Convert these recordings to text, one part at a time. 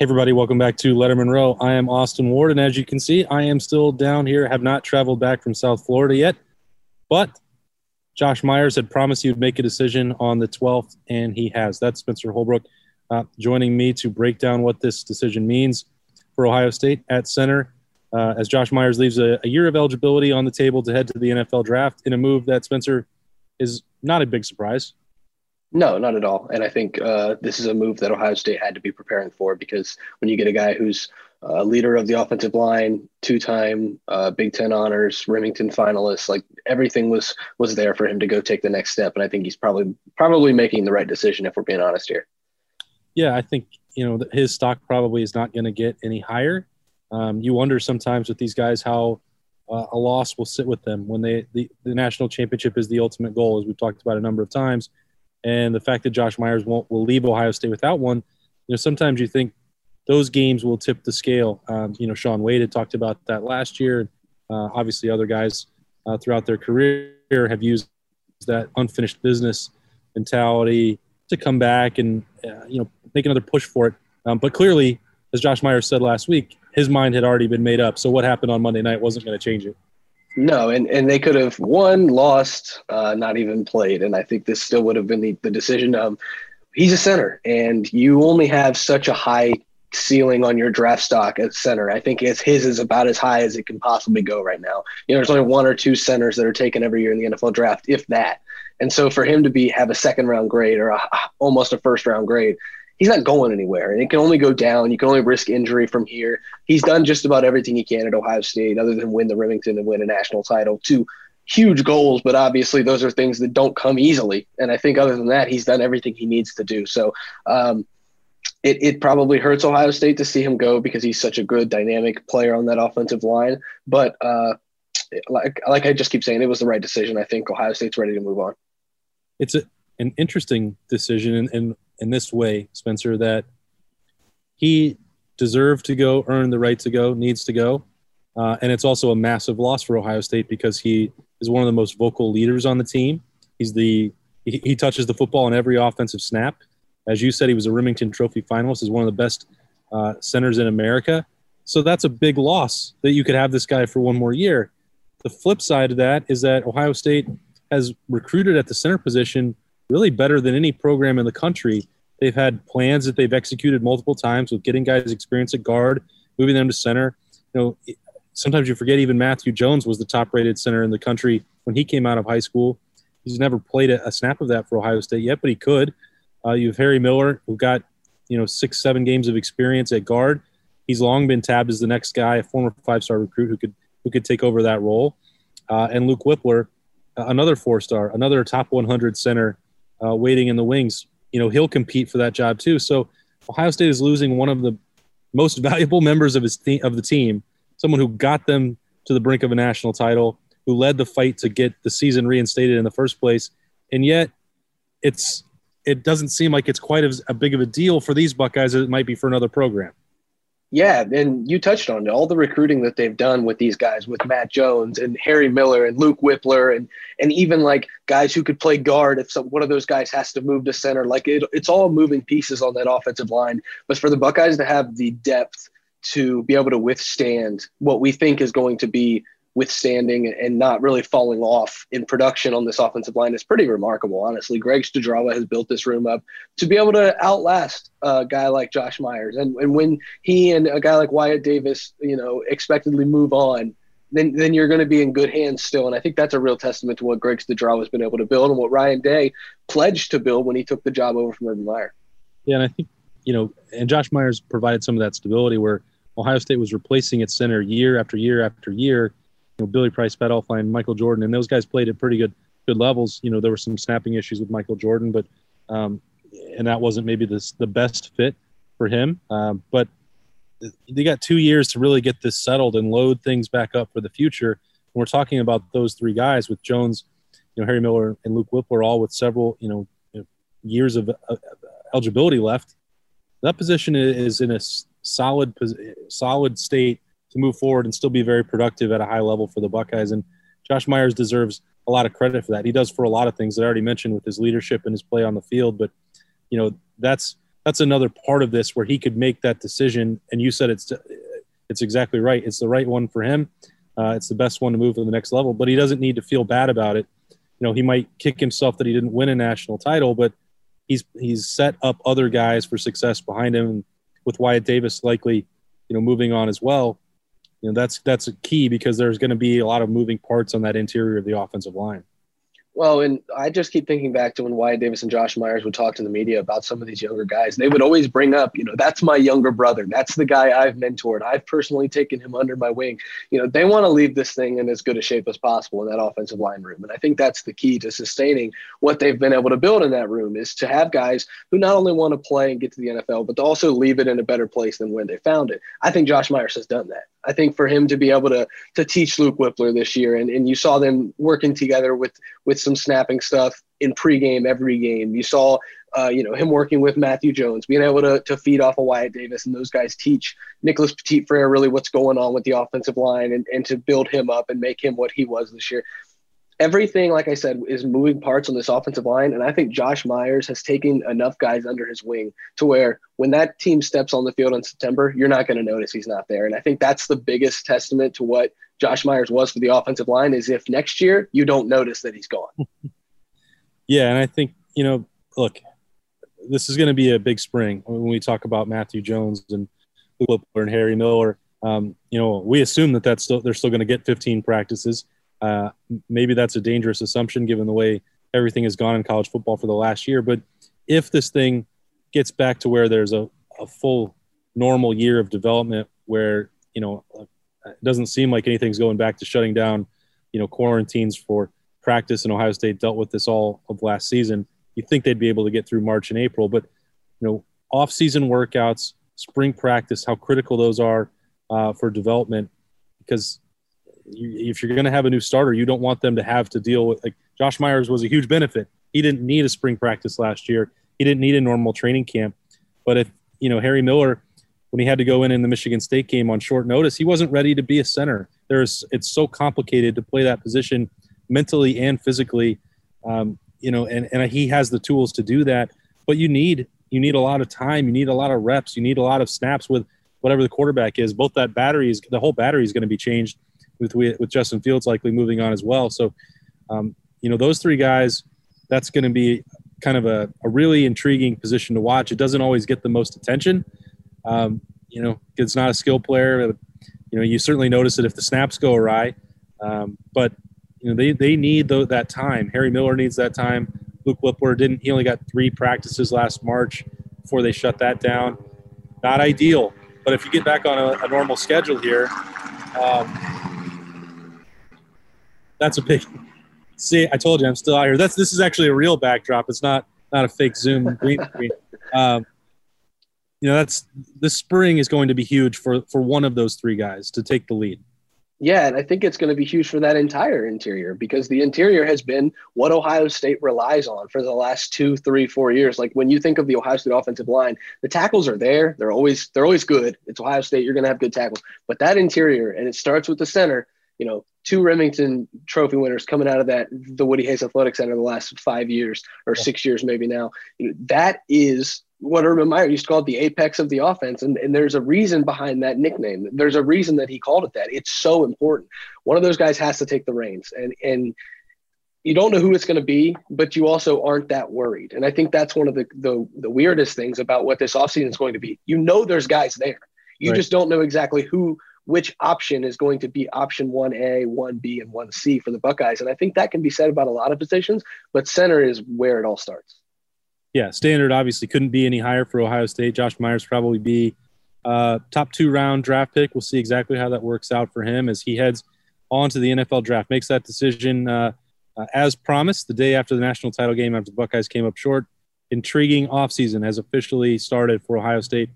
Hey, everybody, welcome back to Lettermen Row. I am Austin Ward, and as you can see, I am still down here, have not traveled back from South Florida yet. But Josh Myers had promised he would make a decision on the 12th, and he has. That's Spencer Holbrook uh, joining me to break down what this decision means for Ohio State at center. Uh, as Josh Myers leaves a, a year of eligibility on the table to head to the NFL draft in a move that Spencer is not a big surprise. No, not at all. And I think uh, this is a move that Ohio State had to be preparing for because when you get a guy who's a uh, leader of the offensive line, two-time uh, Big Ten honors, Remington finalist, like everything was was there for him to go take the next step. And I think he's probably probably making the right decision if we're being honest here. Yeah, I think you know his stock probably is not going to get any higher. Um, you wonder sometimes with these guys how uh, a loss will sit with them when they the, the national championship is the ultimate goal, as we've talked about a number of times and the fact that Josh Myers won't will leave Ohio State without one, you know, sometimes you think those games will tip the scale. Um, you know, Shaun Wade had talked about that last year. Uh, obviously, other guys uh, throughout their career have used that unfinished business mentality to come back and uh, you know make another push for it. Um, but clearly, as Josh Myers said last week, his mind had already been made up. So what happened on Monday night wasn't going to change it. No, and, and they could have won, lost, uh, not even played. And I think this still would have been the, the decision. of he's a center, and you only have such a high ceiling on your draft stock at center. I think his is about as high as it can possibly go right now. You know, there's only one or two centers that are taken every year in the NFL draft, if that. And so for him to be have a second round grade or a, almost a first round grade, he's not going anywhere and it can only go down. You can only risk injury from here. He's done just about everything he can at Ohio State other than win the Remington and win a national title. Two huge goals, but obviously those are things that don't come easily. And I think other than that, he's done everything he needs to do. So um, it, it probably hurts Ohio State to see him go because he's such a good dynamic player on that offensive line. But uh, like like I just keep saying, it was the right decision. I think Ohio State's ready to move on. It's a, an interesting decision, and, and in this way, Spencer, that he deserved to go, earned the right to go, needs to go. Uh, and it's also a massive loss for Ohio State because he is one of the most vocal leaders on the team. He's the he, he touches the football on every offensive snap. As you said, he was a Remington Trophy finalist. is one of the best uh, centers in America. So that's a big loss that you could have this guy for one more year. The flip side of that is that Ohio State has recruited at the center position really better than any program in the country. They've had plans that they've executed multiple times with getting guys experience at guard, moving them to center. You know, sometimes you forget even Matthew Jones was the top rated center in the country when he came out of high school. He's never played a, snap of that for Ohio State yet, but he could. Uh, you have Harry Miller, who got you know six, seven games of experience at guard. He's long been tabbed as the next guy, a former five-star recruit who could who could take over that role. Uh, and Luke Wypler, another four-star, another top 100 center uh, waiting in the wings. You know, he'll compete for that job too. So Ohio State is losing one of the most valuable members of his th- of the team, someone who got them to the brink of a national title, who led the fight to get the season reinstated in the first place, and yet it's it doesn't seem like it's quite as a big of a deal for these Buckeyes as it might be for another program. Yeah, and you touched on it. all the recruiting that they've done with these guys, with Matt Jones and Harry Miller and Luke Wypler, and and even like guys who could play guard if some, one of those guys has to move to center. Like it, it's all moving pieces on that offensive line. But for the Buckeyes to have the depth to be able to withstand what we think is going to be withstanding and not really falling off in production on this offensive line is pretty remarkable, honestly. Greg Studrawa has built this room up to be able to outlast a guy like Josh Myers. And, and when he and a guy like Wyatt Davis, you know, expectedly move on, then, then you're going to be in good hands still. And I think that's a real testament to what Greg Studrawa has been able to build and what Ryan Day pledged to build when he took the job over from Urban Meyer. Yeah, and I think, you know, and Josh Myers provided some of that stability where Ohio State was replacing its center year after year after year you know, Billy Price, Pat Elflein, Michael Jordan, and those guys played at pretty good good levels. You know, there were some snapping issues with Michael Jordan, but um, and that wasn't maybe the the best fit for him. Uh, but they got two years to really get this settled and load things back up for the future. And we're talking about those three guys with Jones, you know, Harry Miller and Luke Wypler, all with several, you know, years of uh, eligibility left. That position is in a solid, solid state to move forward and still be very productive at a high level for the Buckeyes. And Josh Myers deserves a lot of credit for that. He does for a lot of things that I already mentioned with his leadership and his play on the field. But you know, that's that's another part of this where he could make that decision. And you said it's it's exactly right. It's the right one for him. Uh, it's the best one to move to the next level. But he doesn't need to feel bad about it. You know, he might kick himself that he didn't win a national title, but he's he's set up other guys for success behind him. With Wyatt Davis likely, you know, moving on as well you know that's that's a key because there's going to be a lot of moving parts on that interior of the offensive line. Well, and I just keep thinking back to when Wyatt Davis and Josh Myers would talk to the media about some of these younger guys. They would always bring up, you know, that's my younger brother. That's the guy I've mentored. I've personally taken him under my wing. You know, they want to leave this thing in as good a shape as possible in that offensive line room. And I think that's the key to sustaining what they've been able to build in that room is to have guys who not only want to play and get to the NFL, but to also leave it in a better place than when they found it. I think Josh Myers has done that. I think for him to be able to to teach Luke Wypler this year, and, and you saw them working together with with some snapping stuff in pregame every game. You saw, uh, you know, him working with Matthew Jones, being able to, to feed off of Wyatt Davis, and those guys teach Nicholas Petit Frere really what's going on with the offensive line and, and to build him up and make him what he was this year everything, like I said, is moving parts on this offensive line. And I think Josh Myers has taken enough guys under his wing to where when that team steps on the field in September, you're not going to notice he's not there. And I think that's the biggest testament to what Josh Myers was for the offensive line is if next year you don't notice that he's gone. yeah. And I think, you know, look, this is going to be a big spring when we talk about Matthew Jones and and Harry Miller. Um, you know, we assume that that's still, they're still going to get 15 practices. Uh, maybe that's a dangerous assumption given the way everything has gone in college football for the last year. But if this thing gets back to where there's a, a full normal year of development where, you know, it doesn't seem like anything's going back to shutting down, you know, quarantines for practice and Ohio State dealt with this all of last season. You think they'd be able to get through March and April, but you know, off-season workouts, spring practice, how critical those are uh, for development, because you, if you're going to have a new starter, you don't want them to have to deal with like Josh Myers was a huge benefit. He didn't need a spring practice last year. He didn't need a normal training camp. But if you know Harry Miller, when he had to go in in the Michigan State game on short notice, he wasn't ready to be a center. There's it's so complicated to play that position mentally and physically. Um, you know, and, and he has the tools to do that. But you need you need a lot of time. You need a lot of reps. You need a lot of snaps with whatever the quarterback is. Both that battery is the whole battery is going to be changed with with Justin Fields likely moving on as well. So, um, you know, those three guys, that's going to be kind of a, a, really intriguing position to watch. It doesn't always get the most attention. Um, you know, it's not a skill player. You know, you certainly notice it if the snaps go awry. Um, but you know, they they need the, that time. Harry Miller needs that time. Luke Wypler didn't. He only got three practices last March before they shut that down. Not ideal. But if you get back on a, a normal schedule here, um, that's a big. See, I told you I'm still out here. That's this is actually a real backdrop. It's not not a fake Zoom green screen. Um, you know, that's the spring is going to be huge for for one of those three guys to take the lead. Yeah, and I think it's going to be huge for that entire interior because the interior has been what Ohio State relies on for the last two, three, four years. Like when you think of the Ohio State offensive line, the tackles are there. They're always they're always good. It's Ohio State. You're going to have good tackles, but that interior, and it starts with the center you know, two Remington Trophy winners coming out of that the Woody Hayes Athletic Center the last five years or six years maybe now. That is what Urban Meyer used to call it the apex of the offense, and, and there's a reason behind that nickname. There's a reason that he called it that. It's so important. One of those guys has to take the reins, and and you don't know who it's going to be, but you also aren't that worried. And I think that's one of the the, the weirdest things about what this offseason is going to be. You know, there's guys there. You right. just don't know exactly who which option is going to be option 1A, 1B, and 1C for the Buckeyes. And I think that can be said about a lot of positions, but center is where it all starts. Yeah, standard obviously couldn't be any higher for Ohio State. Josh Myers probably be uh, top two round draft pick. We'll see exactly how that works out for him as he heads on to the NFL draft, makes that decision uh, uh, as promised the day after the national title game after the Buckeyes came up short. Intriguing offseason has officially started for Ohio State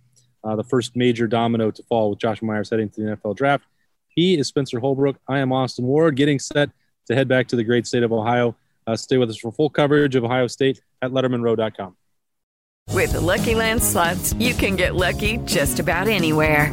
uh, the first major domino to fall with Josh Myers heading to the NFL draft. He is Spencer Holbrook. I am Austin Ward, getting set to head back to the great state of Ohio. Uh, stay with us for full coverage of Ohio State at LettermenRow.com. With the Lucky Land slots, you can get lucky just about anywhere.